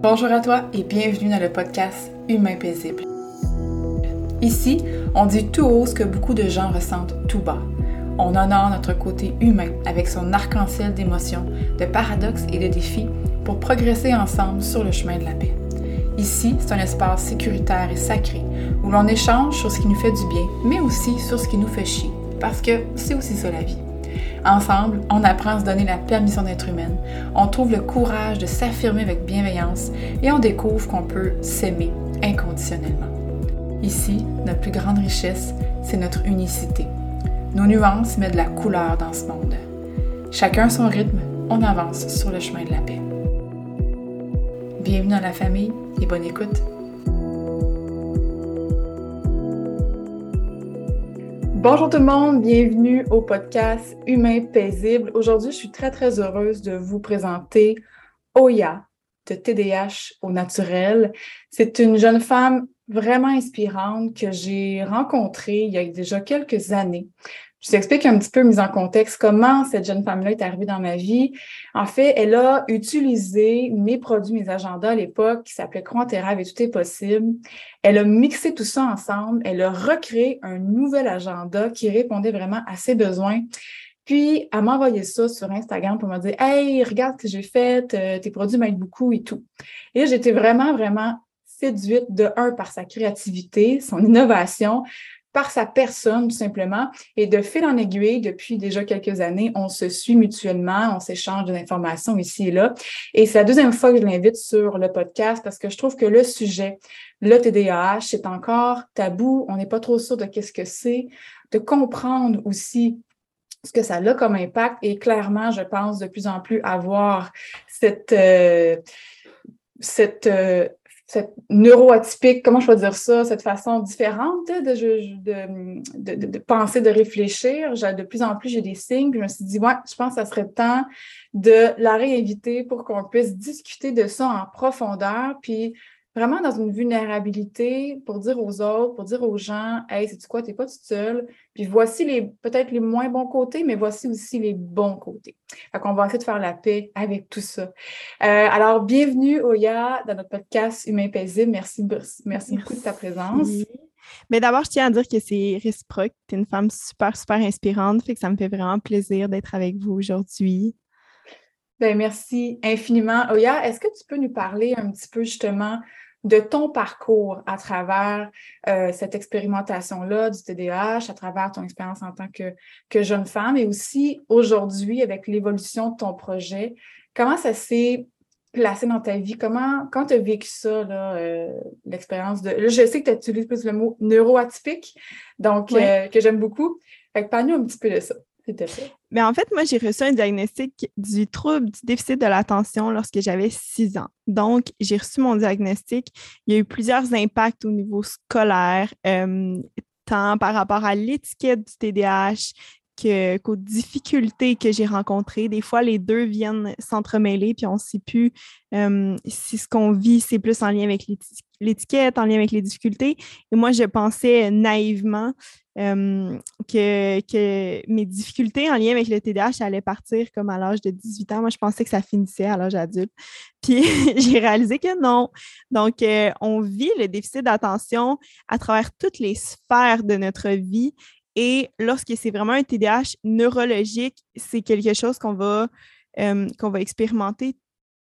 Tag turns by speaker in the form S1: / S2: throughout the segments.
S1: Bonjour à toi et bienvenue dans le podcast Humain paisible. Ici, on dit tout haut ce que beaucoup de gens ressentent tout bas. On honore notre côté humain avec son arc-en-ciel d'émotions, de paradoxes et de défis pour progresser ensemble sur le chemin de la paix. Ici, c'est un espace sécuritaire et sacré où l'on échange sur ce qui nous fait du bien, mais aussi sur ce qui nous fait chier, parce que c'est aussi ça la vie. Ensemble, on apprend à se donner la permission d'être humaine, on trouve le courage de s'affirmer avec bienveillance et on découvre qu'on peut s'aimer inconditionnellement. Ici, notre plus grande richesse, c'est notre unicité. Nos nuances mettent de la couleur dans ce monde. Chacun son rythme, on avance sur le chemin de la paix. Bienvenue dans la famille et bonne écoute. Bonjour tout le monde, bienvenue au podcast Humain paisible. Aujourd'hui, je suis très très heureuse de vous présenter Oya de TDH au naturel. C'est une jeune femme vraiment inspirante que j'ai rencontrée il y a déjà quelques années. Je t'explique un petit peu mise en contexte comment cette jeune femme-là est arrivée dans ma vie. En fait, elle a utilisé mes produits, mes agendas à l'époque qui s'appelait Croix et Tout est possible. Elle a mixé tout ça ensemble. Elle a recréé un nouvel agenda qui répondait vraiment à ses besoins. Puis, elle m'a envoyé ça sur Instagram pour me dire Hey, regarde ce que j'ai fait, euh, tes produits m'aident beaucoup et tout. Et j'étais vraiment, vraiment séduite de un par sa créativité, son innovation, par sa personne, tout simplement. Et de fil en aiguille, depuis déjà quelques années, on se suit mutuellement, on s'échange des informations ici et là. Et c'est la deuxième fois que je l'invite sur le podcast parce que je trouve que le sujet, le TDAH, c'est encore tabou. On n'est pas trop sûr de qu'est-ce que c'est, de comprendre aussi ce que ça a comme impact. Et clairement, je pense de plus en plus avoir cette, euh, cette euh, cette neuroatypique, comment je peux dire ça, cette façon différente de, de, de, penser, de réfléchir. De plus en plus, j'ai des signes. je me suis dit, ouais, je pense que ça serait temps de la réinviter pour qu'on puisse discuter de ça en profondeur. Puis vraiment dans une vulnérabilité pour dire aux autres, pour dire aux gens, hey, c'est quoi, t'es pas toute seule. Puis voici les peut-être les moins bons côtés, mais voici aussi les bons côtés. Fait qu'on va essayer de faire la paix avec tout ça. Euh, alors, bienvenue, Oya, dans notre podcast Humain paisible. Merci, merci, beaucoup de ta présence.
S2: Mais d'abord, je tiens à dire que c'est réciproque. Tu es une femme super, super inspirante. Fait que ça me fait vraiment plaisir d'être avec vous aujourd'hui.
S1: Ben, merci infiniment. Oya, est-ce que tu peux nous parler un petit peu justement de ton parcours à travers euh, cette expérimentation-là du TDAH, à travers ton expérience en tant que, que jeune femme et aussi aujourd'hui avec l'évolution de ton projet. Comment ça s'est placé dans ta vie? Comment, quand tu as vécu ça, euh, l'expérience de. je sais que tu utilises plus le mot neuroatypique, donc euh, que j'aime beaucoup. Parle-nous un petit peu de ça.
S2: Mais en fait, moi, j'ai reçu un diagnostic du trouble du déficit de l'attention lorsque j'avais six ans. Donc, j'ai reçu mon diagnostic. Il y a eu plusieurs impacts au niveau scolaire, euh, tant par rapport à l'étiquette du TDAH qu'aux difficultés que j'ai rencontrées. Des fois, les deux viennent s'entremêler, puis on ne sait plus euh, si ce qu'on vit, c'est plus en lien avec l'étiquette, en lien avec les difficultés. Et moi, je pensais naïvement euh, que, mes difficultés en lien avec le TDAH allaient partir comme à l'âge de 18 ans. Moi, je pensais que ça finissait à l'âge adulte. Puis j'ai réalisé que non. Donc, euh, on vit le déficit d'attention à travers toutes les sphères de notre vie. Et lorsque c'est vraiment un TDAH neurologique, c'est quelque chose qu'on va, euh, va expérimenter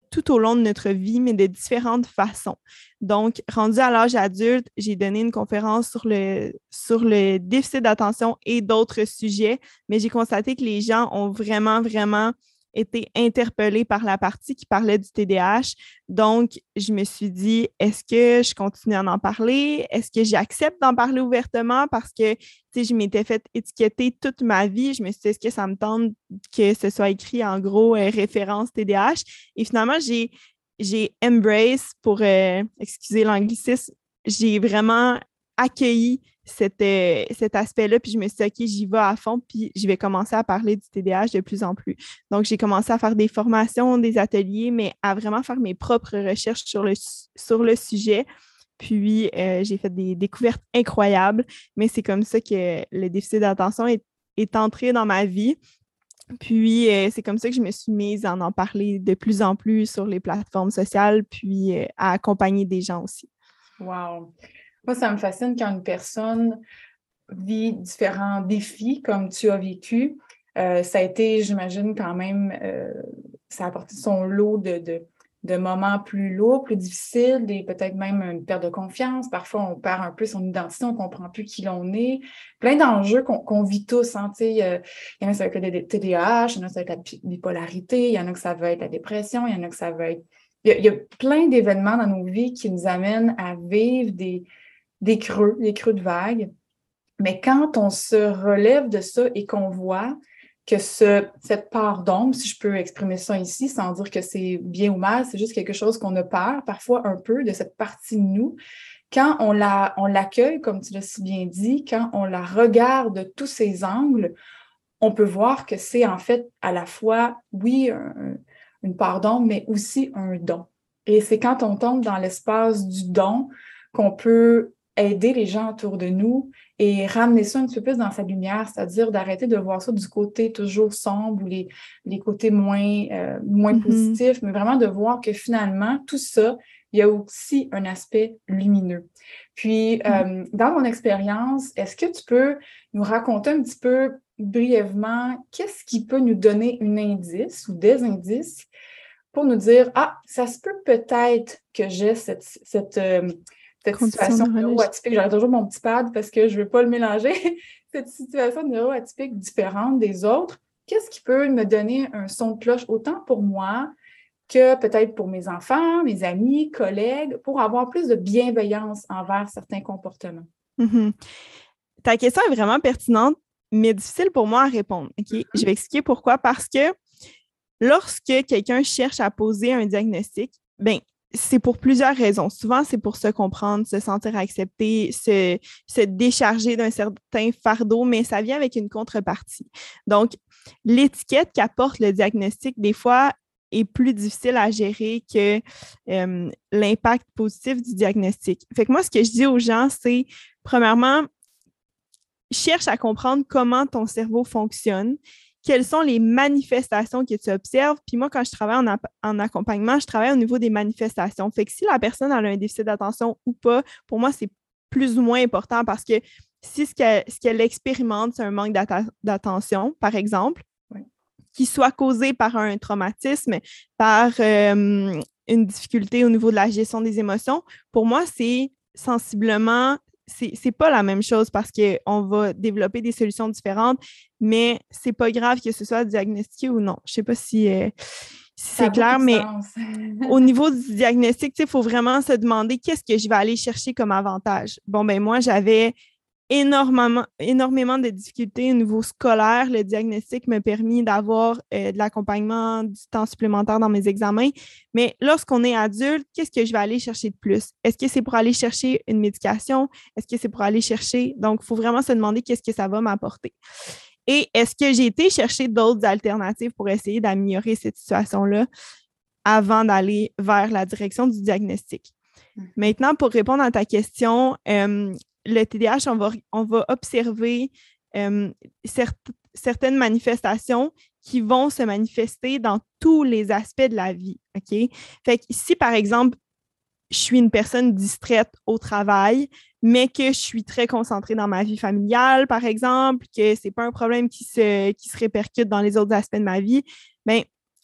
S2: tout au long de notre vie, mais de différentes façons. Donc, rendu à l'âge adulte, j'ai donné une conférence sur le, sur le déficit d'attention et d'autres sujets, mais j'ai constaté que les gens ont vraiment, vraiment été interpellée par la partie qui parlait du TDAH. Donc, je me suis dit, est-ce que je continue à en parler? Est-ce que j'accepte d'en parler ouvertement? Parce que, tu je m'étais fait étiqueter toute ma vie. Je me suis dit, est-ce que ça me tente que ce soit écrit en gros euh, référence TDAH? Et finalement, j'ai, j'ai embrace pour, euh, excuser l'anglicisme, j'ai vraiment accueilli cet aspect-là, puis je me suis dit, OK, j'y vais à fond, puis je vais commencer à parler du TDAH de plus en plus. Donc, j'ai commencé à faire des formations, des ateliers, mais à vraiment faire mes propres recherches sur le, sur le sujet. Puis, euh, j'ai fait des découvertes incroyables, mais c'est comme ça que le déficit d'attention est, est entré dans ma vie. Puis, euh, c'est comme ça que je me suis mise à en parler de plus en plus sur les plateformes sociales, puis euh, à accompagner des gens aussi.
S1: Wow! Moi, ça me fascine quand une personne vit différents défis comme tu as vécu. Euh, ça a été, j'imagine, quand même, ça a apporté son lot de, de moments plus lourds, plus difficiles, et peut-être même une perte de confiance. Parfois, on perd un peu son identité, on ne comprend plus qui l'on est. Plein d'enjeux qu'on vit tous. Hein, il y en a ça va être le TDAH, il y en a ça va être la bipolarité, il y en a que ça va être la dépression, il y en a que ça va être... Il y a, plein d'événements dans nos vies qui nous amènent à vivre des, des creux, des creux de vagues. Mais quand on se relève de ça et qu'on voit que ce, cette part d'ombre, si je peux exprimer ça ici, sans dire que c'est bien ou mal, c'est juste quelque chose qu'on a peur, parfois un peu, de cette partie de nous. Quand on la, on l'accueille, comme tu l'as si bien dit, quand on la regarde de tous ses angles, on peut voir que c'est en fait à la fois, oui, une part d'ombre, mais aussi un don. Et c'est quand on tombe dans l'espace du don qu'on peut aider les gens autour de nous et ramener ça un petit peu plus dans sa lumière, c'est-à-dire d'arrêter de voir ça du côté toujours sombre ou les, les côtés moins, euh, moins mm-hmm. positifs, mais vraiment de voir que finalement, tout ça, il y a aussi un aspect lumineux. Puis, mm-hmm. euh, dans mon expérience, est-ce que tu peux nous raconter un petit peu brièvement qu'est-ce qui peut nous donner un indice ou des indices pour nous dire, ah, ça se peut peut-être que j'ai cette, cette euh, cette situation neuroatypique. J'aurais toujours mon petit pad parce que je ne veux pas le mélanger. cette situation neuroatypique différente des autres, qu'est-ce qui peut me donner un son de cloche autant pour moi que peut-être pour mes enfants, mes amis, collègues, pour avoir plus de bienveillance envers certains comportements?
S2: Mm-hmm. Ta question est vraiment pertinente, mais difficile pour moi à répondre. Mm-hmm. Je vais expliquer pourquoi. Parce que lorsque quelqu'un cherche à poser un diagnostic, ben, c'est pour plusieurs raisons. Souvent, c'est pour se comprendre, se sentir accepté, se, décharger d'un certain fardeau, mais ça vient avec une contrepartie. Donc, l'étiquette qu'apporte le diagnostic, des fois, est plus difficile à gérer que euh, l'impact positif du diagnostic. Fait que moi, ce que je dis aux gens, c'est, premièrement, cherche à comprendre comment ton cerveau fonctionne quelles sont les manifestations que tu observes. Puis moi, quand je travaille en, accompagnement, je travaille au niveau des manifestations. Fait que si la personne a un déficit d'attention ou pas, pour moi, c'est plus ou moins important parce que si ce qu'elle expérimente, c'est un manque d'attention, par exemple, qui soit causé par un traumatisme, par euh, une difficulté au niveau de la gestion des émotions, pour moi, c'est sensiblement c'est pas la même chose parce qu'on va développer des solutions différentes, mais c'est pas grave que ce soit diagnostiqué ou non. Je sais pas si, euh, c'est clair, mais au niveau du diagnostic, il faut vraiment se demander qu'est-ce que je vais aller chercher comme avantage. Bon, ben moi, j'avais énormément, énormément de difficultés au niveau scolaire. Le diagnostic m'a permis d'avoir euh, de l'accompagnement, du temps supplémentaire dans mes examens. Mais lorsqu'on est adulte, qu'est-ce que je vais aller chercher de plus? Est-ce que c'est pour aller chercher une médication? Est-ce que c'est pour aller chercher? Donc, il faut vraiment se demander qu'est-ce que ça va m'apporter. Et est-ce que j'ai été chercher d'autres alternatives pour essayer d'améliorer cette situation-là avant d'aller vers la direction du diagnostic? Mmh. Maintenant, pour répondre à ta question, euh, le TDAH, on va, observer certaines manifestations qui vont se manifester dans tous les aspects de la vie. OK? Fait que si, par exemple, je suis une personne distraite au travail, mais que je suis très concentrée dans ma vie familiale, par exemple, que ce n'est pas un problème qui se, qui se répercute dans les autres aspects de ma vie, bien,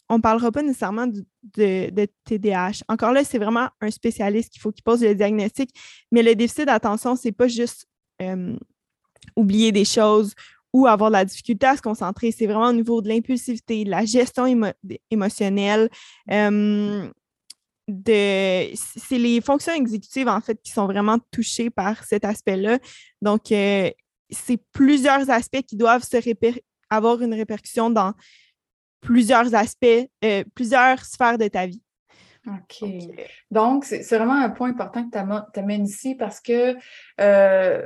S2: on ne parlera pas nécessairement de, TDAH. Encore là, c'est vraiment un spécialiste qu'il faut qu'il pose le diagnostic, mais le déficit d'attention, ce n'est pas juste oublier des choses ou avoir de la difficulté à se concentrer. C'est vraiment au niveau de l'impulsivité, de la gestion émotionnelle. C'est les fonctions exécutives, en fait, qui sont vraiment touchées par cet aspect-là. Donc, euh, c'est plusieurs aspects qui doivent avoir une répercussion dans plusieurs aspects, euh, plusieurs sphères de ta vie.
S1: OK. Donc, c'est vraiment un point important que tu amènes ici parce que euh,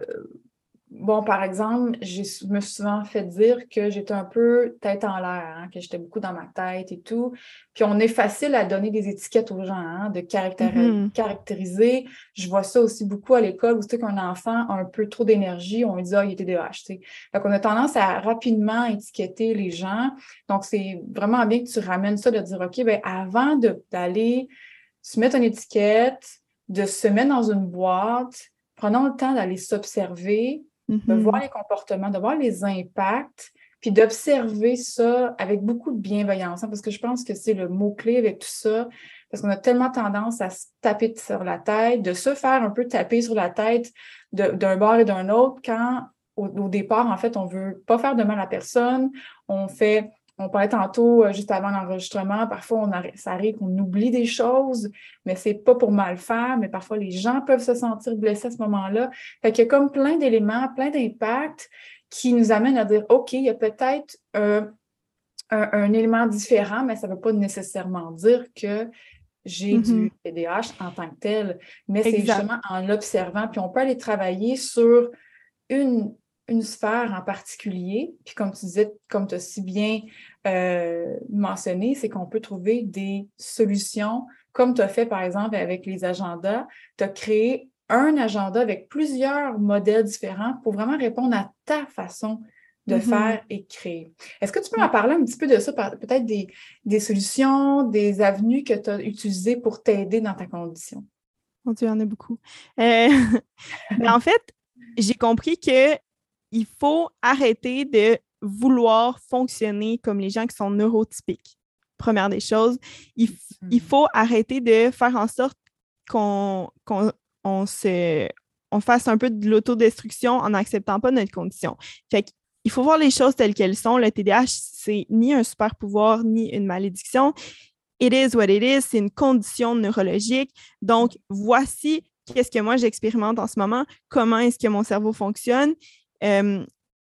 S1: bon, par exemple, je me suis souvent fait dire que j'étais un peu tête en l'air, hein, que j'étais beaucoup dans ma tête et tout. Puis on est facile à donner des étiquettes aux gens, hein, de mm-hmm. caractériser. Je vois ça aussi beaucoup à l'école où c'est qu'un enfant a un peu trop d'énergie, on lui dit, ah, il était DH. Donc, on a tendance à rapidement étiqueter les gens. Donc, c'est vraiment bien que tu ramènes ça, de dire, OK, bien, avant d'aller se mettre une étiquette, de se mettre dans une boîte, prenons le temps d'aller s'observer, de mm-hmm. voir les comportements, de voir les impacts, puis d'observer ça avec beaucoup de bienveillance, hein, parce que je pense que c'est le mot-clé avec tout ça, parce qu'on a tellement tendance à se taper sur la tête, de se faire un peu taper sur la tête d'un bord et d'un autre, quand au, au, départ, en fait, on ne veut pas faire de mal à personne, on fait on parlait tantôt, euh, juste avant l'enregistrement, parfois on ça arrive qu'on oublie des choses, mais c'est pas pour mal faire, mais parfois les gens peuvent se sentir blessés à ce moment-là. Fait qu'il y a comme plein d'éléments, plein d'impacts qui nous amènent à dire, OK, il y a peut-être un, élément différent, mais ça ne veut pas nécessairement dire que j'ai du TDAH mm-hmm. en tant que tel, mais c'est justement en l'observant, puis on peut aller travailler sur une, une sphère en particulier. Puis comme tu disais, comme tu as si bien euh, mentionné, c'est qu'on peut trouver des solutions, comme tu as fait par exemple avec les agendas. Tu as créé un agenda avec plusieurs modèles différents pour vraiment répondre à ta façon de mm-hmm. faire et créer. Est-ce que tu peux m'en parler un petit peu de ça, peut-être des, des, solutions, des avenues que tu as utilisées pour t'aider dans ta condition?
S2: Mon Dieu, il y en a beaucoup. Euh, en fait, j'ai compris que il faut arrêter de vouloir fonctionner comme les gens qui sont neurotypiques. Première des choses, il, hmm. faut arrêter de faire en sorte qu'on se on fasse un peu de l'autodestruction en n'acceptant pas notre condition. Fait il faut voir les choses telles qu'elles sont. Le TDAH, c'est ni un super pouvoir ni une malédiction. It is what it is, c'est une condition neurologique. Donc, voici qu'est-ce que moi j'expérimente en ce moment, comment est-ce que mon cerveau fonctionne? Euh,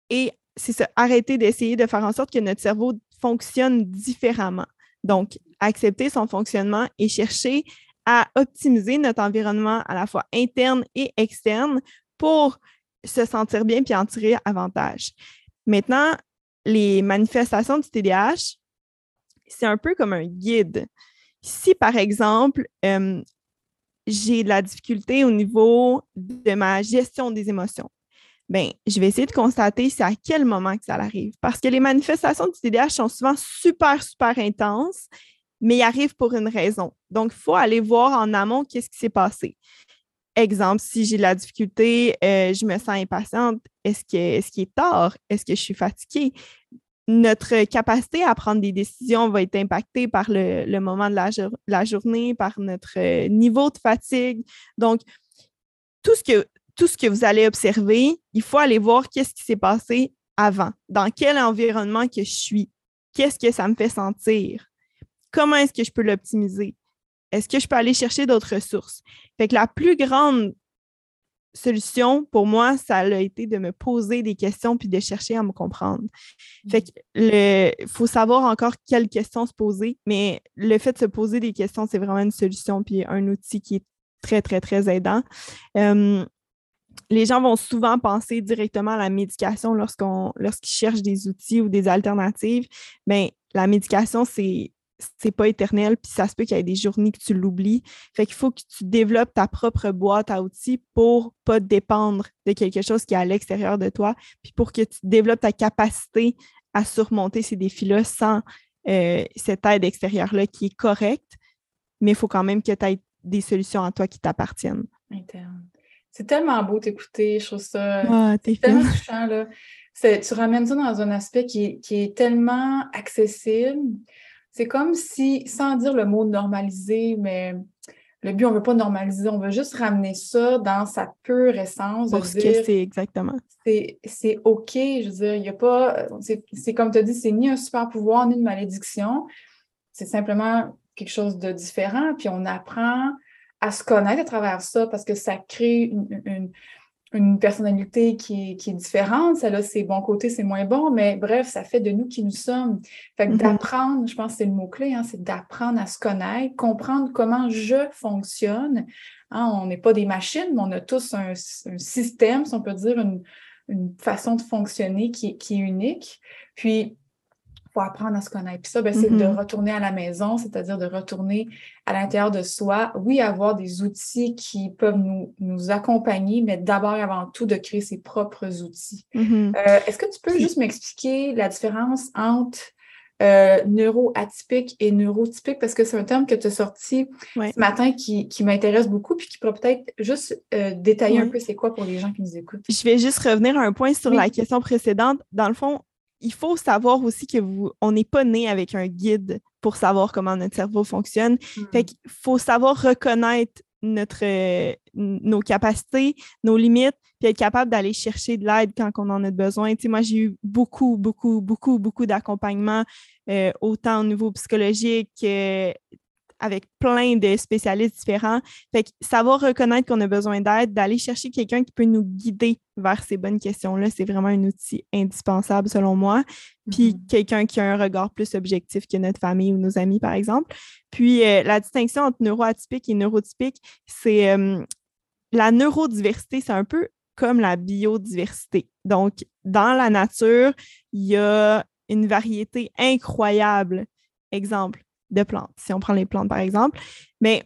S2: et c'est ça, arrêter d'essayer de faire en sorte que notre cerveau fonctionne différemment. Donc, accepter son fonctionnement et chercher à optimiser notre environnement à la fois interne et externe pour se sentir bien puis en tirer avantage. Maintenant, les manifestations du TDAH, c'est un peu comme un guide. Si, par exemple, euh, j'ai de la difficulté au niveau de ma gestion des émotions, ben, je vais essayer de constater c'est à quel moment que ça arrive. Parce que les manifestations du TDAH sont souvent super, super intenses, mais ils arrivent pour une raison. Donc, il faut aller voir en amont qu'est-ce qui s'est passé. Exemple, si j'ai de la difficulté, euh, je me sens impatiente, est-ce que est-ce qu'il est tard? Est-ce que je suis fatiguée? Notre capacité à prendre des décisions va être impactée par le, moment de la, la, journée, par notre euh, niveau de fatigue. Donc, tout ce que tout ce que vous allez observer, il faut aller voir qu'est-ce qui s'est passé avant, dans quel environnement que je suis, qu'est-ce que ça me fait sentir, comment est-ce que je peux l'optimiser, est-ce que je peux aller chercher d'autres ressources? Fait que la plus grande solution pour moi, ça a été de me poser des questions puis de chercher à me comprendre. Fait que il faut savoir encore quelles questions se poser, mais le fait de se poser des questions, c'est vraiment une solution puis un outil qui est très, très, très aidant les gens vont souvent penser directement à la médication lorsqu'on lorsqu'ils cherchent des outils ou des alternatives. Mais ben, la médication, c'est c'est pas éternel, puis ça se peut qu'il y ait des journées que tu l'oublies. Fait qu'il faut que tu développes ta propre boîte à outils pour pas dépendre de quelque chose qui est à l'extérieur de toi, puis pour que tu développes ta capacité à surmonter ces défis-là sans euh, cette aide extérieure-là qui est correcte, mais il faut quand même que tu aies des solutions à toi qui t'appartiennent.
S1: C'est tellement beau t'écouter, je trouve ça ah, tellement touchant. Là. Tu ramènes ça dans un aspect qui est, tellement accessible. C'est comme si, sans dire le mot normaliser, mais le but, on ne veut pas normaliser, on veut juste ramener ça dans sa pure essence.
S2: Pour ce que c'est exactement.
S1: C'est OK, je veux dire, il n'y a pas. C'est comme tu as dit, c'est ni un super pouvoir ni une malédiction. C'est simplement quelque chose de différent. Puis on apprend à se connaître à travers ça parce que ça crée une, une, personnalité qui est, qui est différente. Ça a ses bons côtés, c'est moins bon, mais bref, ça fait de nous qui nous sommes. Fait que mm-hmm. d'apprendre, je pense que c'est le mot-clé, hein, c'est d'apprendre à se connaître, comprendre comment je fonctionne. Hein, on n'est pas des machines, mais on a tous un, système, si on peut dire, une, une façon de fonctionner qui, qui est unique. Puis, faut apprendre à se connaître. Puis ça, ben, c'est de
S2: Mhm.
S1: retourner à la maison, c'est-à-dire de retourner à l'intérieur de soi. Oui, avoir des outils qui peuvent nous, nous accompagner, mais d'abord et avant tout, de créer ses propres outils.
S2: Mhm.
S1: Euh, Est-ce que tu peux juste m'expliquer la différence entre euh, neuroatypique et neurotypique? Parce que c'est un terme que tu as sorti
S2: Ouais.
S1: ce matin qui, qui m'intéresse beaucoup, puis qui pourrait peut-être juste euh, détailler un peu c'est quoi pour les gens qui nous écoutent.
S2: Je vais juste revenir à un point sur
S1: Oui.
S2: la question précédente. Dans le fond, il faut savoir aussi que vous, on n'est pas né avec un guide pour savoir comment notre cerveau fonctionne. Fait qu'il faut savoir reconnaître notre, euh, nos capacités, nos limites, puis être capable d'aller chercher de l'aide quand on en a besoin. Tu sais, moi, j'ai eu beaucoup, beaucoup, beaucoup, beaucoup d'accompagnement, euh, autant au niveau psychologique que avec plein de spécialistes différents. Fait que savoir reconnaître qu'on a besoin d'aide, d'aller chercher quelqu'un qui peut nous guider vers ces bonnes questions-là, c'est vraiment un outil indispensable selon moi. Puis
S1: Mhm.
S2: quelqu'un qui a un regard plus objectif que notre famille ou nos amis, par exemple. Puis euh, la distinction entre neuroatypique et neurotypique, c'est euh, la neurodiversité, c'est un peu comme la biodiversité. Donc, dans la nature, il y a une variété incroyable. Exemple, de plantes, si on prend les plantes par exemple. Mais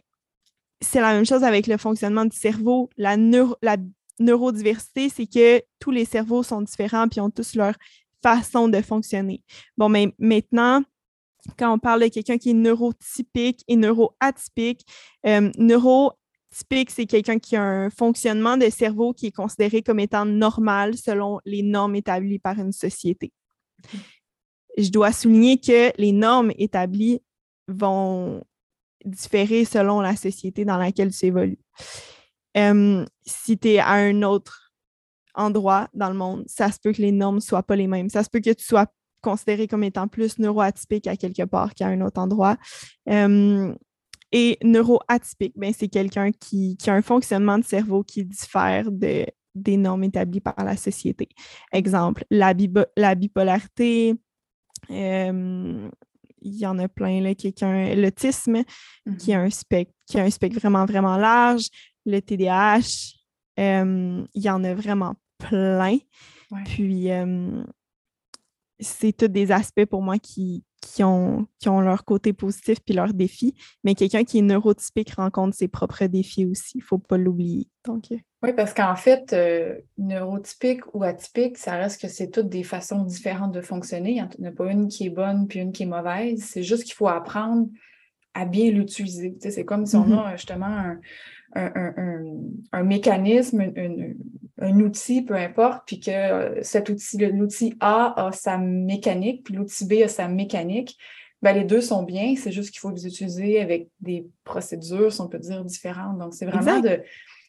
S2: c'est la même chose avec le fonctionnement du cerveau. La, neuro- la neurodiversité, c'est que tous les cerveaux sont différents puis ont tous leur façon de fonctionner. Bon, mais maintenant, quand on parle de quelqu'un qui est neurotypique et neuroatypique, euh, neurotypique, c'est quelqu'un qui a un fonctionnement de cerveau qui est considéré comme étant normal selon les normes établies par une société. Je dois souligner que les normes établies vont différer selon la société dans laquelle tu évolues. Si tu es à un autre endroit dans le monde, ça se peut que les normes ne soient pas les mêmes. Ça se peut que tu sois considéré comme étant plus neuroatypique à quelque part qu'à un autre endroit. Et neuroatypique, ben, c'est quelqu'un qui, a un fonctionnement de cerveau qui diffère de, des normes établies par la société. Exemple, la, bipolarité, il y en a plein, là, l'autisme, qui a un spectre, qui a un spectre vraiment, vraiment large, le TDAH, euh, il y en a vraiment plein.
S1: Ouais.
S2: Puis, euh, c'est tous des aspects pour moi qui, qui, ont, qui ont leur côté positif puis leurs défis. Mais quelqu'un qui est neurotypique rencontre ses propres défis aussi. Il ne faut pas l'oublier. Donc, euh,
S1: Oui, parce qu'en fait, euh, neurotypique ou atypique, ça reste que c'est toutes des façons différentes de fonctionner. Il n'y en a pas une qui est bonne puis une qui est mauvaise. C'est juste qu'il faut apprendre à bien l'utiliser. C'est comme si on
S2: Mhm.
S1: a justement un, un, un- mécanisme, un, outil, peu importe, puis que euh, cet outil, l'outil A a sa mécanique, puis l'outil B a sa mécanique. Ben, les deux sont bien, c'est juste qu'il faut les utiliser avec des procédures, si on peut dire, différentes. Donc, c'est vraiment
S2: Exact.
S1: de.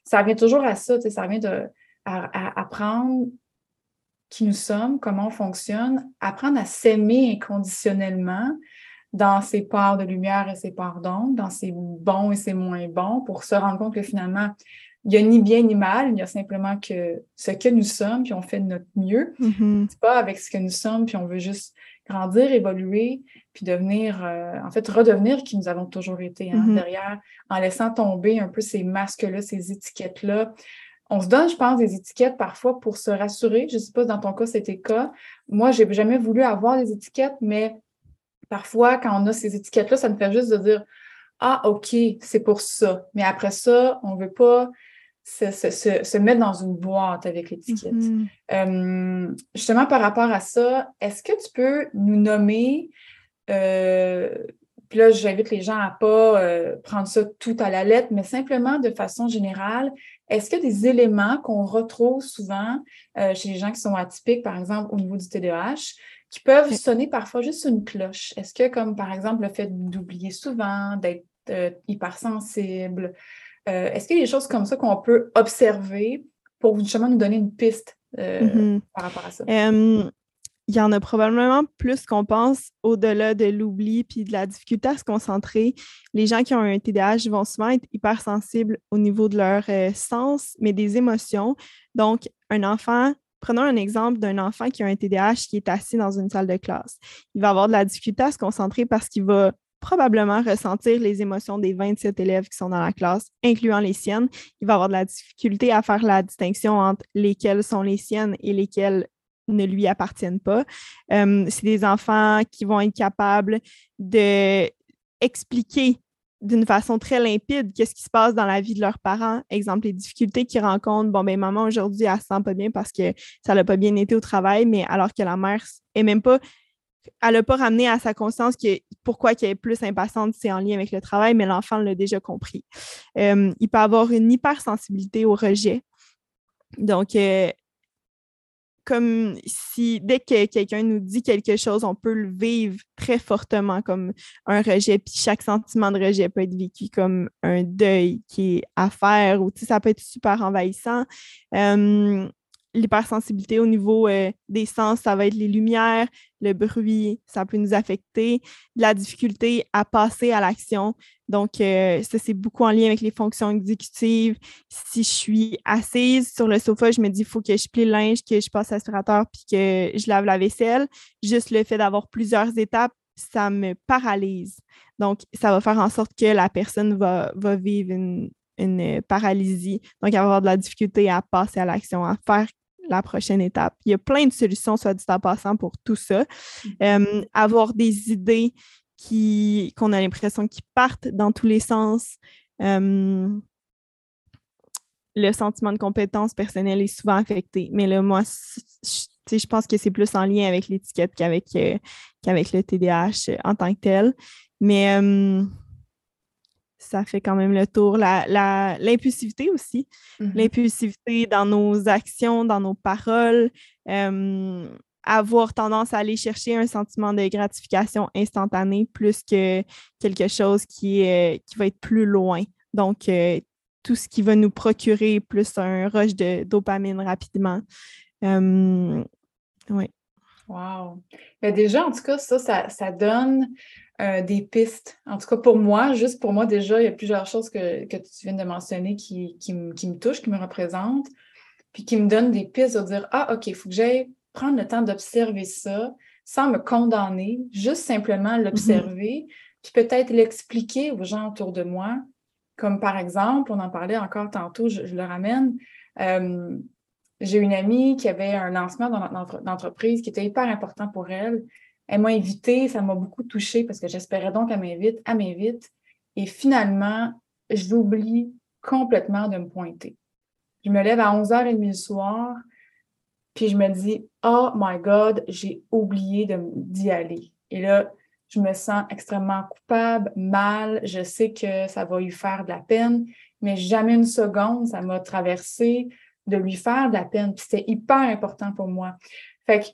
S1: Ça revient toujours à ça, tu sais, ça revient de, à, à apprendre qui nous sommes, comment on fonctionne, apprendre à s'aimer inconditionnellement dans ses parts de lumière et ses parts d'ombre, dans ses bons et ses moins bons, pour se rendre compte que finalement, il n'y a ni bien ni mal, il y a simplement que ce que nous sommes, puis on fait de notre mieux.
S2: mhm,
S1: C'est pas avec ce que nous sommes, puis on veut juste grandir, évoluer, puis devenir, euh, en fait, redevenir qui nous avons toujours été hein,
S2: Mhm.
S1: derrière, en laissant tomber un peu ces masques-là, ces étiquettes-là. On se donne, je pense, des étiquettes parfois pour se rassurer. Je ne sais pas si dans ton cas, c'était le cas. Moi, j'ai jamais voulu avoir des étiquettes, mais parfois, quand on a ces étiquettes-là, ça me fait juste de dire Ah, OK, c'est pour ça. Mais après ça, on ne veut pas se, se- se- se mettre dans une boîte avec l'étiquette.
S2: mhm.
S1: Euh, justement, par rapport à ça, est-ce que tu peux nous nommer, euh, puis là, j'invite les gens à ne pas euh, prendre ça tout à la lettre, mais simplement de façon générale, est-ce qu'il y a des éléments qu'on retrouve souvent euh, chez les gens qui sont atypiques, par exemple au niveau du TDAH, qui peuvent sonner parfois juste une cloche? Est-ce que, comme par exemple le fait d'oublier souvent, d'être euh, hypersensible, euh, est-ce qu'il y a des choses comme ça qu'on peut observer pour justement nous donner une piste euh,
S2: Mhm.
S1: par rapport à ça?
S2: Il y en a probablement plus qu'on pense au-delà de l'oubli puis de la difficulté à se concentrer. Les gens qui ont un TDAH vont souvent être hypersensibles au niveau de leur euh, sens, mais des émotions. Donc, un enfant, prenons un exemple d'un enfant qui a un TDAH qui est assis dans une salle de classe. Il va avoir de la difficulté à se concentrer parce qu'il va probablement ressentir les émotions des 27 élèves qui sont dans la classe, incluant les siennes. Il va avoir de la difficulté à faire la distinction entre lesquelles sont les siennes et lesquelles ne lui appartiennent pas. Euh, c'est des enfants qui vont être capables d'expliquer d'une façon très limpide qu'est-ce qui se passe dans la vie de leurs parents? Exemple, les difficultés qu'ils rencontrent. Bon, ben maman, aujourd'hui, elle se sent pas bien parce que ça n'a pas bien été au travail, mais alors que la mère est même pas elle n'a pas ramené à sa conscience que pourquoi qu'elle est plus impatiente, c'est en lien avec le travail, mais l'enfant l'a déjà compris. Euh, il peut avoir une hypersensibilité au rejet. Donc, euh, comme si dès que quelqu'un nous dit quelque chose, on peut le vivre très fortement comme un rejet, puis chaque sentiment de rejet peut être vécu comme un deuil qui est à faire, ou ça peut être super envahissant. L'hypersensibilité au niveau euh, des sens, ça va être les lumières, le bruit, ça peut nous affecter, la difficulté à passer à l'action. Donc, euh, ça, c'est beaucoup en lien avec les fonctions exécutives. Si je suis assise sur le sofa, je me dis, il faut que je plie le linge, que je passe l'aspirateur, puis que je lave la vaisselle. Juste le fait d'avoir plusieurs étapes, ça me paralyse. Donc, ça va faire en sorte que la personne va, va vivre une, une paralysie. Donc, elle va avoir de la difficulté à passer à l'action, à faire la prochaine étape. Il y a plein de solutions, soit dit en passant, pour tout ça. Mm-hmm. Euh, avoir des idées qui, qu'on a l'impression qu'ils partent dans tous les sens. Euh, le sentiment de compétence personnelle est souvent affecté. Mais là, moi, je pense que c'est plus en lien avec l'étiquette qu'avec, euh, qu'avec le TDAH en tant que tel. Mais ça fait quand même le tour. L'impulsivité aussi. Mm-hmm. L'impulsivité dans nos actions, dans nos paroles. Euh, avoir tendance à aller chercher un sentiment de gratification instantanée plus que quelque chose qui, est, qui va être plus loin. Donc, euh, tout ce qui va nous procurer plus un rush de dopamine rapidement. Euh, oui.
S1: Wow. Ben, déjà, en tout cas, ça, ça donne euh, des pistes. En tout cas, pour moi, juste pour moi, déjà, il y a plusieurs choses que, tu viens de mentionner qui, qui, me touchent, qui me représentent, puis qui me donnent des pistes de dire Ah, OK, il faut que j'aille prendre le temps d'observer ça sans me condamner, juste simplement l'observer, puis peut-être l'expliquer aux gens autour de moi. Comme par exemple, on en parlait encore tantôt, je, le ramène. Euh, j'ai une amie qui avait un lancement dans notre entreprise qui était hyper important pour elle. Elle m'a invitée, ça m'a beaucoup touchée parce que j'espérais donc qu'elle m'invite, elle m'invite. Et finalement, j'oublie complètement de me pointer. Je me lève à 11h30 le soir, puis je me dis, oh my God, j'ai oublié d'y aller. Et là, je me sens extrêmement coupable, mal, je sais que ça va lui faire de la peine, mais jamais une seconde, ça m'a traversé de lui faire de la peine. Puis c'était hyper important pour moi. Fait que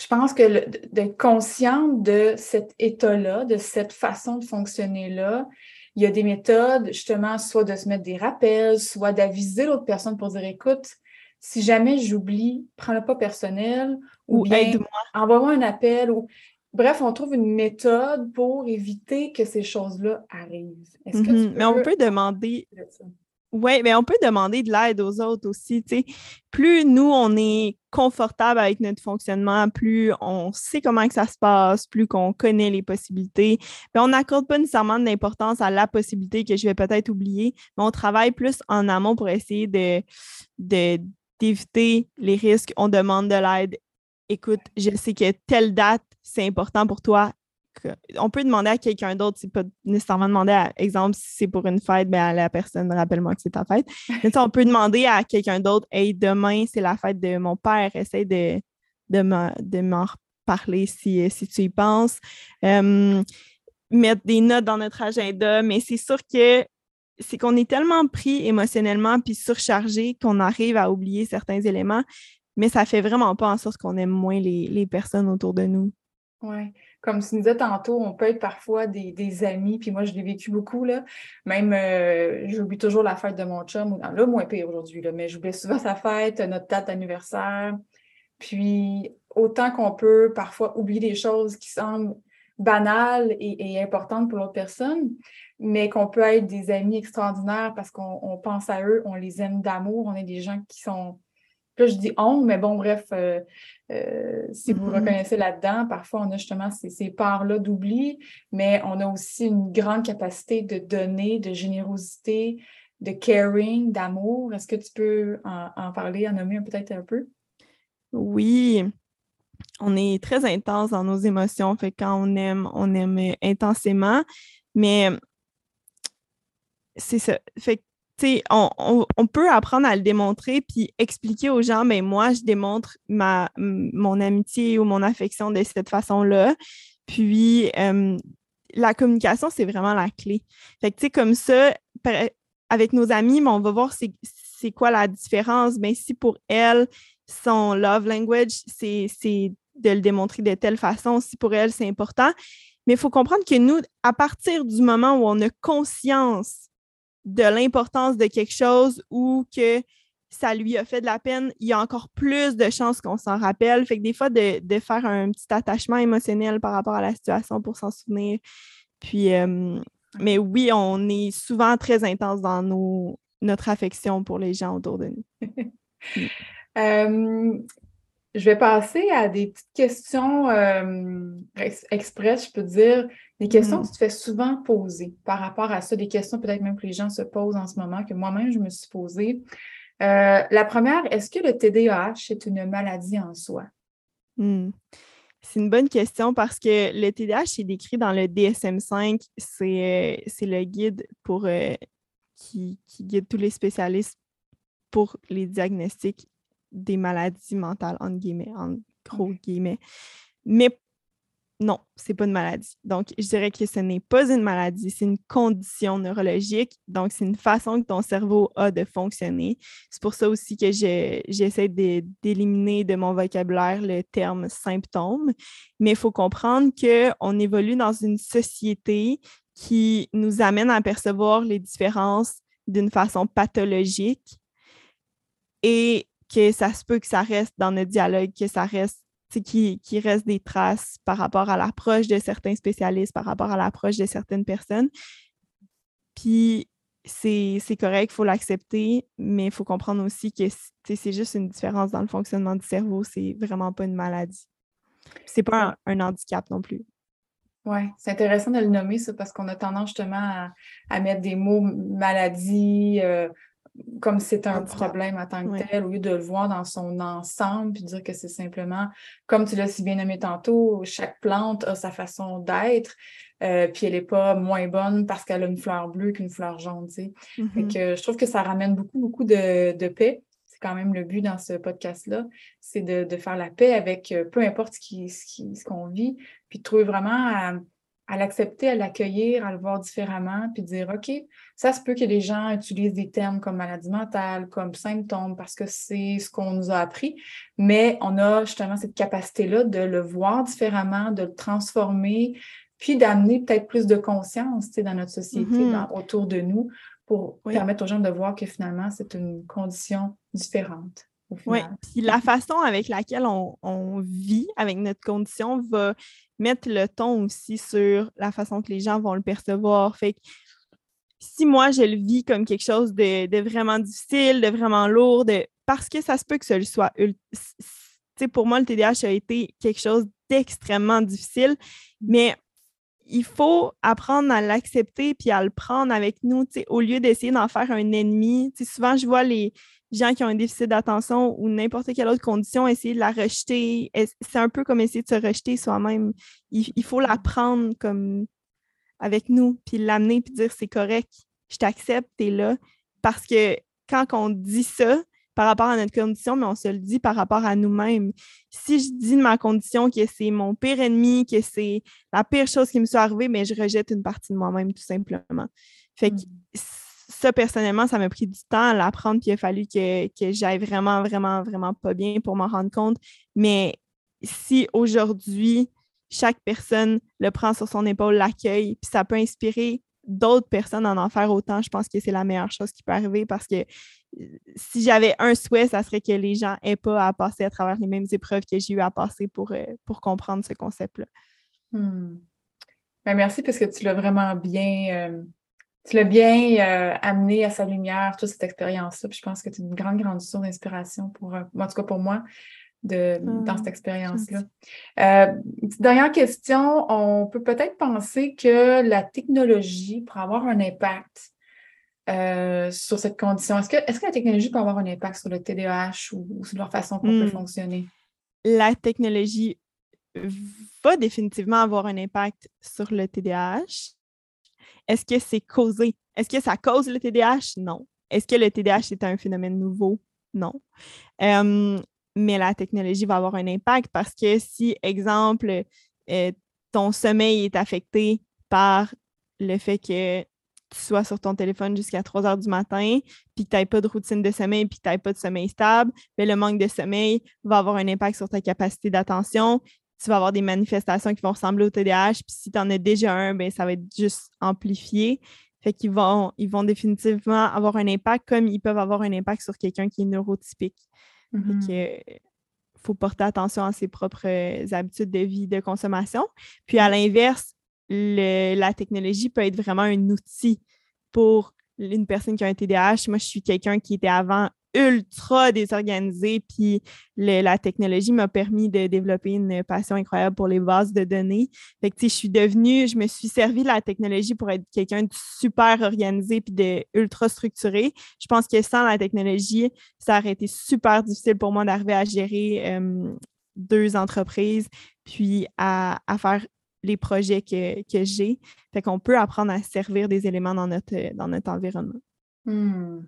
S1: je pense que d'être consciente de cet état-là, de cette façon de fonctionner-là, il y a des méthodes, justement, soit de se mettre des rappels, soit d'aviser l'autre personne pour dire écoute, si jamais j'oublie, prends-le pas personnel, ou, aide-moi. Envoie-moi un appel, ou bref, on trouve une méthode pour éviter que ces choses-là arrivent.
S2: Mm-hmm. Mais on peut demander. Oui, mais on peut demander de l'aide aux autres aussi. Plus nous, on est confortable avec notre fonctionnement, plus on sait comment que ça se passe, plus qu'on connaît les possibilités. on n'accorde pas nécessairement d'importance à la possibilité que je vais peut-être oublier, mais on travaille plus en amont pour essayer de, d'éviter les risques. On demande de l'aide. Écoute, je sais que telle date, c'est important pour toi on peut demander à quelqu'un d'autre, c'est pas nécessairement demander, à, exemple, si c'est pour une fête, ben, à la personne, rappelle-moi que c'est ta fête. Mais on peut demander à quelqu'un d'autre, hey, demain, c'est la fête de mon père, essaye de, de m'en parler si, si tu y penses. mettre des notes dans notre agenda, mais c'est sûr que c'est qu'on est tellement pris émotionnellement puis surchargé qu'on arrive à oublier certains éléments, mais ça fait vraiment pas en sorte qu'on aime moins les, personnes autour de nous.
S1: Oui comme tu disais tantôt, on peut être parfois des, amis, puis moi, je l'ai vécu beaucoup, là. Même, euh, j'oublie toujours la fête de mon chum, là, moins pire aujourd'hui, là, mais j'oublie souvent sa fête, notre date d'anniversaire. Puis, autant qu'on peut parfois oublier des choses qui semblent banales et, importantes pour l'autre personne, mais qu'on peut être des amis extraordinaires parce qu'on pense à eux, on les aime d'amour, on est des gens qui sont là, je dis on, mais bon, bref, euh, euh, si vous vous mm-hmm. reconnaissez là-dedans, parfois on a justement ces, ces parts-là d'oubli, mais on a aussi une grande capacité de donner, de générosité, de caring, d'amour. Est-ce que tu peux en, parler, en nommer peut-être un peu?
S2: Oui, on est très intense dans nos émotions. Quand on aime, on aime intensément. Mais c'est ça. Fait on, on, peut apprendre à le démontrer puis expliquer aux gens, mais ben, moi, je démontre mon amitié ou mon affection de cette façon-là. Puis, la communication, c'est vraiment la clé. Fait que, comme ça, avec nos amis, on va voir c'est quoi la différence. Mais ben, si pour elle, son love language, c'est de le démontrer de telle façon, si pour elle, c'est important. Mais il faut comprendre que nous, à partir du moment où on a conscience de l'importance de quelque chose ou que ça lui a fait de la peine, il y a encore plus de chances qu'on s'en rappelle. Fait que des fois, de, faire un petit attachement émotionnel par rapport à la situation pour s'en souvenir. Puis, euh, mais oui, on est souvent très intense dans nos, notre affection pour les gens autour de nous.
S1: Euh, je vais passer à des petites questions euh, express, je peux dire, des questions mm. que tu te fais souvent poser par rapport à ça, des questions peut-être même que les gens se posent en ce moment, que moi-même je me suis posée. Euh, la première, est-ce que le TDAH est une maladie en soi?
S2: Mm. C'est une bonne question parce que le TDAH est décrit dans le DSM-5. Euh, c'est le guide pour, qui, qui guide tous les spécialistes pour les diagnostics des maladies mentales, entre guillemets, en gros guillemets. Mais non, c'est pas une maladie. Donc, je dirais que ce n'est pas une maladie, c'est une condition neurologique. Donc, c'est une façon que ton cerveau a de fonctionner. C'est pour ça aussi que j'essaie d'éliminer de mon vocabulaire le terme symptôme. Mais il faut comprendre qu'on évolue dans une société qui nous amène à percevoir les différences d'une façon pathologique. Et que ça se peut que ça reste dans notre dialogue, que ça reste, qu'il qui reste des traces par rapport à l'approche de certains spécialistes, par rapport à l'approche de certaines personnes. Puis c'est correct, il faut l'accepter, mais il faut comprendre aussi que c'est juste une différence dans le fonctionnement du cerveau, c'est vraiment pas une maladie. C'est pas un, handicap non plus.
S1: Oui, c'est intéressant de le nommer, ça, parce qu'on a tendance justement à, mettre des mots maladie, euh, comme c'était un problème en tant que tel, au lieu de le voir dans son ensemble, puis dire que c'est simplement, comme tu l'as si bien nommé tantôt, chaque plante a sa façon d'être, euh, puis elle n'est pas moins bonne parce qu'elle a une fleur bleue qu'une fleur jaune, tu sais. Mm-hmm. que je trouve que ça ramène beaucoup, beaucoup de, paix. C'est quand même le but dans ce podcast-là, c'est de, faire la paix avec euh, peu importe ce qu'on ce ce qu'on vit, puis de trouver vraiment à l'accepter, à l'accueillir, à le voir différemment, puis dire, OK, ça se peut que les gens utilisent des termes comme maladie mentale, comme symptômes, parce que c'est ce qu'on nous a appris, mais on a justement cette capacité-là de le voir différemment, de le transformer, puis d'amener peut-être plus de conscience dans notre société, mm-hmm. autour de nous, pour permettre aux gens de voir que finalement, c'est une condition différente.
S2: Oui, puis la façon avec laquelle on, on, vit avec notre condition va mettre le ton aussi sur la façon que les gens vont le percevoir. Fait que si moi, je le vis comme quelque chose de, vraiment difficile, de vraiment lourd, parce que ça se peut que ce soit. Pour moi, le TDAH a été quelque chose d'extrêmement difficile, mais il faut apprendre à l'accepter puis à le prendre avec nous, au lieu d'essayer d'en faire un ennemi. souvent, je vois les, gens qui ont un déficit d'attention ou n'importe quelle autre condition, essayer de la rejeter. C'est un peu comme essayer de se rejeter soi-même. Il, faut la prendre comme avec nous, puis l'amener, puis dire c'est correct, je t'accepte, t'es là. Parce que quand on dit ça par rapport à notre condition, mais on se le dit par rapport à nous-mêmes. Si je dis de ma condition que c'est mon pire ennemi, que c'est la pire chose qui me soit arrivée, mais je rejette une partie de moi-même, tout simplement. Fait que mmh ça, personnellement, ça m'a pris du temps à l'apprendre, puis il a fallu que, que j'aille vraiment, vraiment, vraiment pas bien pour m'en rendre compte. Mais si aujourd'hui, chaque personne le prend sur son épaule, l'accueille, puis ça peut inspirer d'autres personnes à en faire autant, je pense que c'est la meilleure chose qui peut arriver parce que euh, si j'avais un souhait, ça serait que les gens n'aient pas à passer à travers les mêmes épreuves que j'ai eu à passer pour, euh, pour comprendre ce concept-là.
S1: Hmm. Ben, merci parce que tu l'as vraiment bien, euh, tu l'as bien amené à sa lumière, toute cette expérience-là. Je pense que tu es une grande, grande source d'inspiration pour, en tout cas pour moi, de, dans cette ah, expérience-là. Euh, dernière question, on peut peut-être penser que la technologie pourrait avoir un impact sur cette condition. Est-ce que, est que la technologie peut avoir un impact sur le TDAH ou, sur leur façon qu'on peut hmm. fonctionner?
S2: La technologie va définitivement avoir un impact sur le TDAH. Est-ce que c'est causé? Est-ce que ça cause le TDAH? Non. Est-ce que le TDAH est un phénomène nouveau? Non. Mais la technologie va avoir un impact parce que si, exemple, euh, ton sommeil est affecté par le fait que tu sois sur ton téléphone jusqu'à 3 heures du matin, puis que tu n'aies pas de routine de sommeil, puis que tu n'aies pas de sommeil stable, ben, le manque de sommeil va avoir un impact sur ta capacité d'attention, tu vas avoir des manifestations qui vont ressembler au TDAH, puis si tu en as déjà un, ben, ça va être juste amplifié. Fait qu'ils vont, ils vont définitivement avoir un impact comme ils peuvent avoir un impact sur quelqu'un qui est neurotypique. Il mm-hmm. faut porter attention à ses propres habitudes de vie, de consommation. Puis à l'inverse, la technologie peut être vraiment un outil pour une personne qui a un TDAH. Moi, je suis quelqu'un qui était avant ultra désorganisé. Puis la technologie m'a permis de développer une passion incroyable pour les bases de données. Fait que, je suis devenue, je me suis servi de la technologie pour être quelqu'un de super organisé puis de ultra structuré. Je pense que sans la technologie, ça aurait été super difficile pour moi d'arriver à gérer deux entreprises puis à, faire les projets que, que j'ai. Fait qu'on peut apprendre à servir des éléments dans notre, dans notre environnement.
S1: Hmm.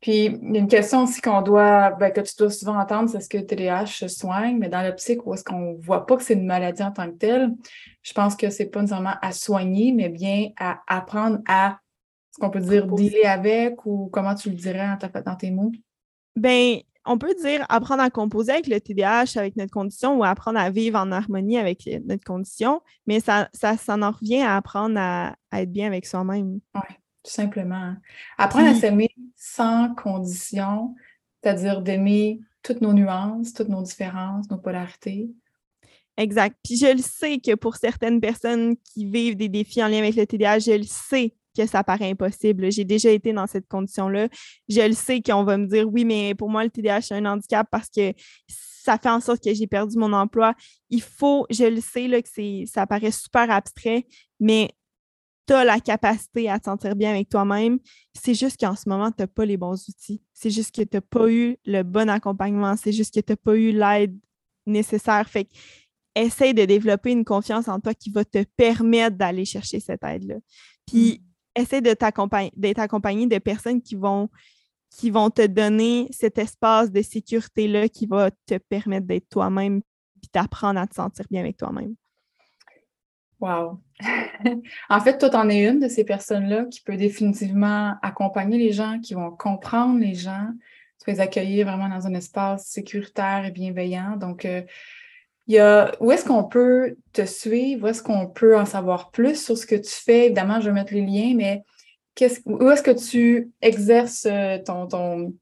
S1: Puis, il y a une question aussi qu'on doit, ben, que tu dois souvent entendre, c'est est-ce que le TDAH se soigne, mais dans l'optique où est-ce qu'on ne voit pas que c'est une maladie en tant que telle, je pense que c'est pas nécessairement à soigner, mais bien à apprendre à, ce qu'on peut dire, dealer avec ou comment tu le dirais dans tes mots?
S2: Ben, on peut dire apprendre à composer avec le TDAH, avec notre condition, ou apprendre à vivre en harmonie avec notre condition, mais ça, ça, en revient à apprendre à, être bien avec soi-même.
S1: Oui tout simplement. Apprendre à s'aimer sans condition, c'est-à-dire d'aimer toutes nos nuances, toutes nos différences, nos polarités.
S2: Exact. Puis je le sais que pour certaines personnes qui vivent des défis en lien avec le TDAH, je le sais que ça paraît impossible. J'ai déjà été dans cette condition-là. Je le sais qu'on va me dire oui, mais pour moi, le TDAH, c'est un handicap parce que ça fait en sorte que j'ai perdu mon emploi. Il faut, je le sais là, que ça paraît super abstrait, mais tu as la capacité à te sentir bien avec toi-même. C'est juste qu'en ce moment, tu n'as pas les bons outils. C'est juste que tu n'as pas eu le bon accompagnement. C'est juste que tu n'as pas eu l'aide nécessaire. Fait que essaye de développer une confiance en toi qui va te permettre d'aller chercher cette aide-là. Puis mm. essaye d'être accompagné de personnes qui vont, qui vont te donner cet espace de sécurité-là qui va te permettre d'être toi-même puis d'apprendre à te sentir bien avec toi-même.
S1: Wow. En fait, toi, en es une de ces personnes-là qui peut définitivement accompagner les gens, qui vont comprendre les gens, tu les accueillir vraiment dans un espace sécuritaire et bienveillant. Donc, euh, il y a, où est-ce qu'on peut te suivre? Où est-ce qu'on peut en savoir plus sur ce que tu fais? Évidemment, je vais mettre les liens, mais où est-ce que tu exerces euh, ton, ton,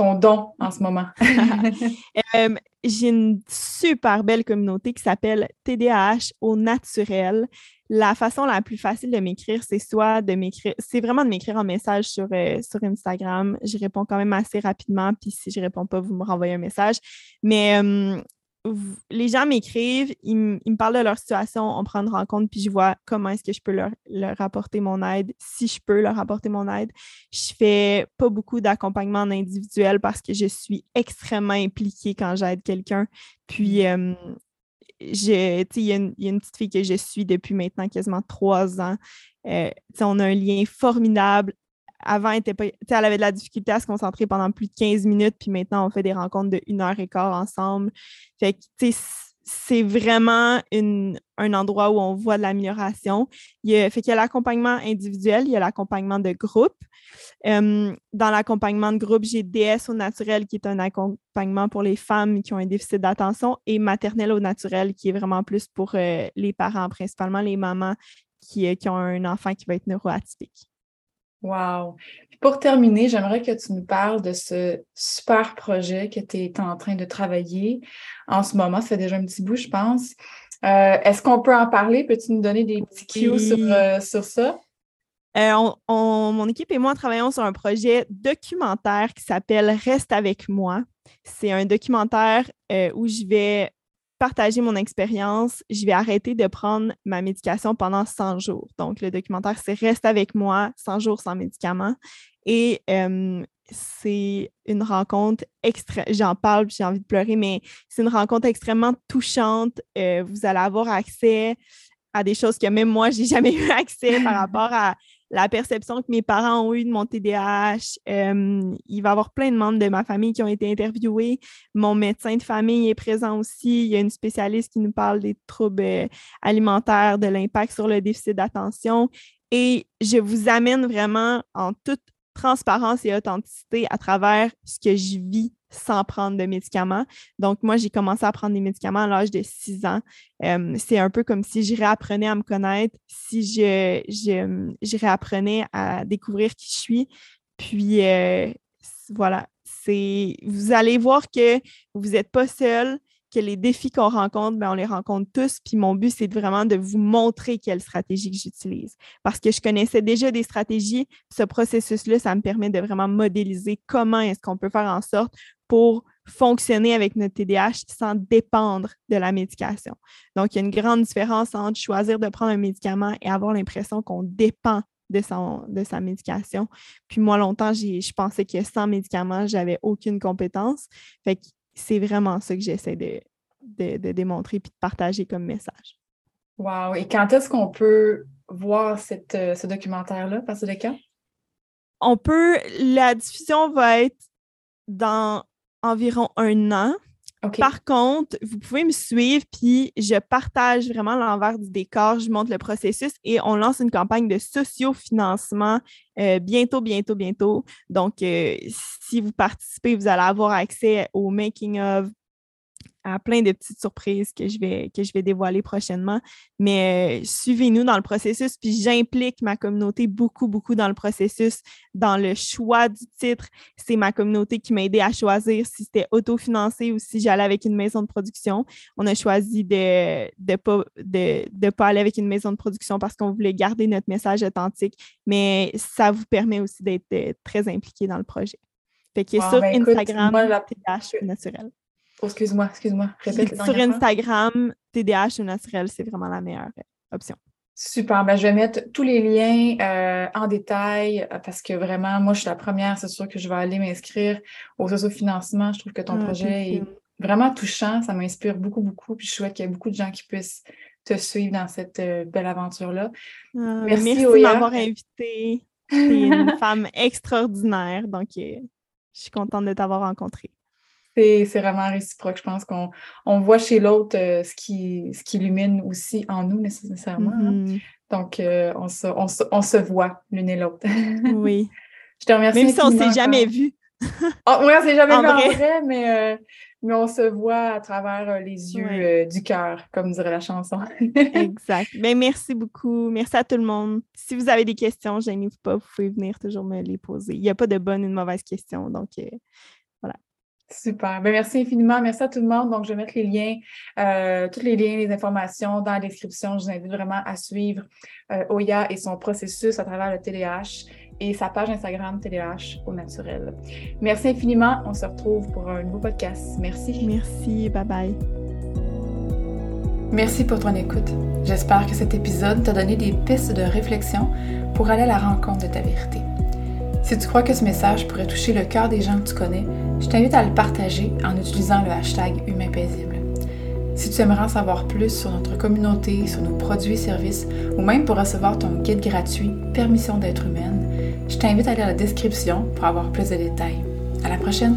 S1: ton don en ce moment?
S2: Euh, j'ai une super belle communauté qui s'appelle TDAH au naturel. La façon la plus facile de m'écrire, c'est soit de m'écrire, c'est vraiment de m'écrire un message sur, euh, sur Instagram. Je réponds quand même assez rapidement, puis si je ne réponds pas, vous me renvoyez un message. Mais euh, les gens m'écrivent, ils, me parlent de leur situation, on prend une rencontre, puis je vois comment est-ce que je peux leur, leur, apporter mon aide, si je peux leur apporter mon aide. Je fais pas beaucoup d'accompagnement en individuel parce que je suis extrêmement impliquée quand j'aide quelqu'un. Puis, euh, il y, a une petite fille que je suis depuis maintenant quasiment trois ans. Euh, on a un lien formidable avant, elle, avait de la difficulté à se concentrer pendant plus de 15 minutes, puis maintenant, on fait des rencontres de une heure et quart ensemble. Fait que, c'est vraiment un endroit où on voit de l'amélioration. Il y a l'accompagnement individuel, il y a l'accompagnement de groupe. dans l'accompagnement de groupe, j'ai DS au naturel, qui est un accompagnement pour les femmes qui ont un déficit d'attention, et maternelle au naturel, qui est vraiment plus pour euh, les parents, principalement les mamans qui, euh, qui ont un enfant qui va être neuroatypique.
S1: Wow. pour terminer, j'aimerais que tu nous parles de ce super projet que tu es en train de travailler en ce moment. Ça fait déjà un petit bout, je pense. Euh, est-ce qu'on peut en parler? Peux-tu nous donner des petits cues sur, euh, sur ça?
S2: Euh, mon équipe et moi travaillons sur un projet documentaire qui s'appelle Reste avec moi. C'est un documentaire où je vais partager mon expérience. Je vais arrêter de prendre ma médication pendant 100 jours. Donc, le documentaire, c'est Reste avec moi, 100 jours sans médicaments. Et euh, c'est une rencontre extra. J'en parle, j'ai envie de pleurer, mais c'est une rencontre extrêmement touchante. vous allez avoir accès à des choses que même moi, j'ai jamais eu accès par rapport à la perception que mes parents ont eue de mon TDAH. Euh, il va y avoir plein de membres de ma famille qui ont été interviewés. Mon médecin de famille est présent aussi. Il y a une spécialiste qui nous parle des troubles euh, alimentaires, de l'impact sur le déficit d'attention. Et je vous amène vraiment en toute transparence et authenticité à travers ce que je vis sans prendre de médicaments. Donc, moi, j'ai commencé à prendre des médicaments à l'âge de 6 ans. C'est un peu comme si je réapprenais à me connaître, si je, je, réapprenais à découvrir qui je suis. Puis, euh, voilà, c'est vous allez voir que vous n'êtes pas seul, que les défis qu'on rencontre, bien, on les rencontre tous. Puis mon but, c'est vraiment de vous montrer quelle stratégie que j'utilise. Parce que je connaissais déjà des stratégies. Ce processus-là, ça me permet de vraiment modéliser comment est-ce qu'on peut faire en sorte pour fonctionner avec notre TDAH sans dépendre de la médication. Donc, il y a une grande différence entre choisir de prendre un médicament et avoir l'impression qu'on dépend de, son, de sa médication. Puis moi, longtemps, je pensais que sans médicament, j'avais aucune compétence. Fait que c'est vraiment ça que j'essaie de, de, démontrer et de partager comme message.
S1: Wow! Et quand est-ce qu'on peut voir cette, euh, ce documentaire-là, parce que cas?
S2: On peut, la diffusion va être dans environ un an. Par contre, vous pouvez me suivre, puis je partage vraiment l'envers du décor, je montre le processus et on lance une campagne de sociofinancement euh, bientôt, bientôt, bientôt. Donc, euh, si vous participez, vous allez avoir accès au making of, à plein de petites surprises que je vais, que je vais dévoiler prochainement. Mais euh, suivez-nous dans le processus, puis j'implique ma communauté beaucoup, beaucoup dans le processus, dans le choix du titre. C'est ma communauté qui m'a aidé à choisir si c'était autofinancé ou si j'allais avec une maison de production. On a choisi de ne pas, de, de pas aller avec une maison de production parce qu'on voulait garder notre message authentique, mais ça vous permet aussi d'être euh, très impliqué dans le projet. Fait est sur ben, Instagram, la... naturel.
S1: Oh, excuse-moi, excuse-moi.
S2: Répète. Sur Instagram, TDAH naturel, c'est vraiment la meilleure euh, option.
S1: Super. Ben, je vais mettre tous les liens euh, en détail euh, parce que vraiment, moi, je suis la première. C'est sûr que je vais aller m'inscrire au socio-financement. Je trouve que ton ah, projet est vraiment touchant. Ça m'inspire beaucoup, beaucoup. Puis je souhaite qu'il y ait beaucoup de gens qui puissent te suivre dans cette belle aventure-là.
S2: Ah, merci, merci de m'avoir invitée. Es une femme extraordinaire. Donc, je suis contente de t'avoir rencontrée.
S1: C'est vraiment réciproque. Je pense qu'on on voit chez l'autre euh, ce, qui, ce qui illumine aussi en nous nécessairement. Hein. Mm-hmm. Donc, euh, on, se, on, se, on, se, voit l'une et l'autre.
S2: oui. Je te remercie. Même si on ne s'est jamais vu.
S1: Ah, oui, on ne s'est jamais vu en vrai, mais, euh, mais on se voit à travers les yeux du cœur, comme dirait la chanson.
S2: exact. Ben, merci beaucoup. Merci à tout le monde. Si vous avez des questions, n'hésite pas, vous pouvez venir toujours me les poser. Il n'y a pas de bonne ou de mauvaise question. Donc,
S1: Super. Ben, merci infiniment. Merci à tout le monde. Donc, je vais mettre les liens, euh, tous les liens, les informations dans la description. Je vous invite vraiment à suivre euh, Oya et son processus à travers le TDAH et sa page Instagram TDAH au naturel. Merci infiniment. On se retrouve pour un nouveau podcast. Merci.
S2: Merci. Bye bye.
S1: Merci pour ton écoute. J'espère que cet épisode t'a donné des pistes de réflexion pour aller à la rencontre de ta vérité. Si tu crois que ce message pourrait toucher le cœur des gens que tu connais, je t'invite à le partager en utilisant le hashtag Humain Paisible. Si tu aimerais en savoir plus sur notre communauté, sur nos produits et services, ou même pour recevoir ton guide gratuit Permission d'être humaine, je t'invite à lire la description pour avoir plus de détails. À la prochaine!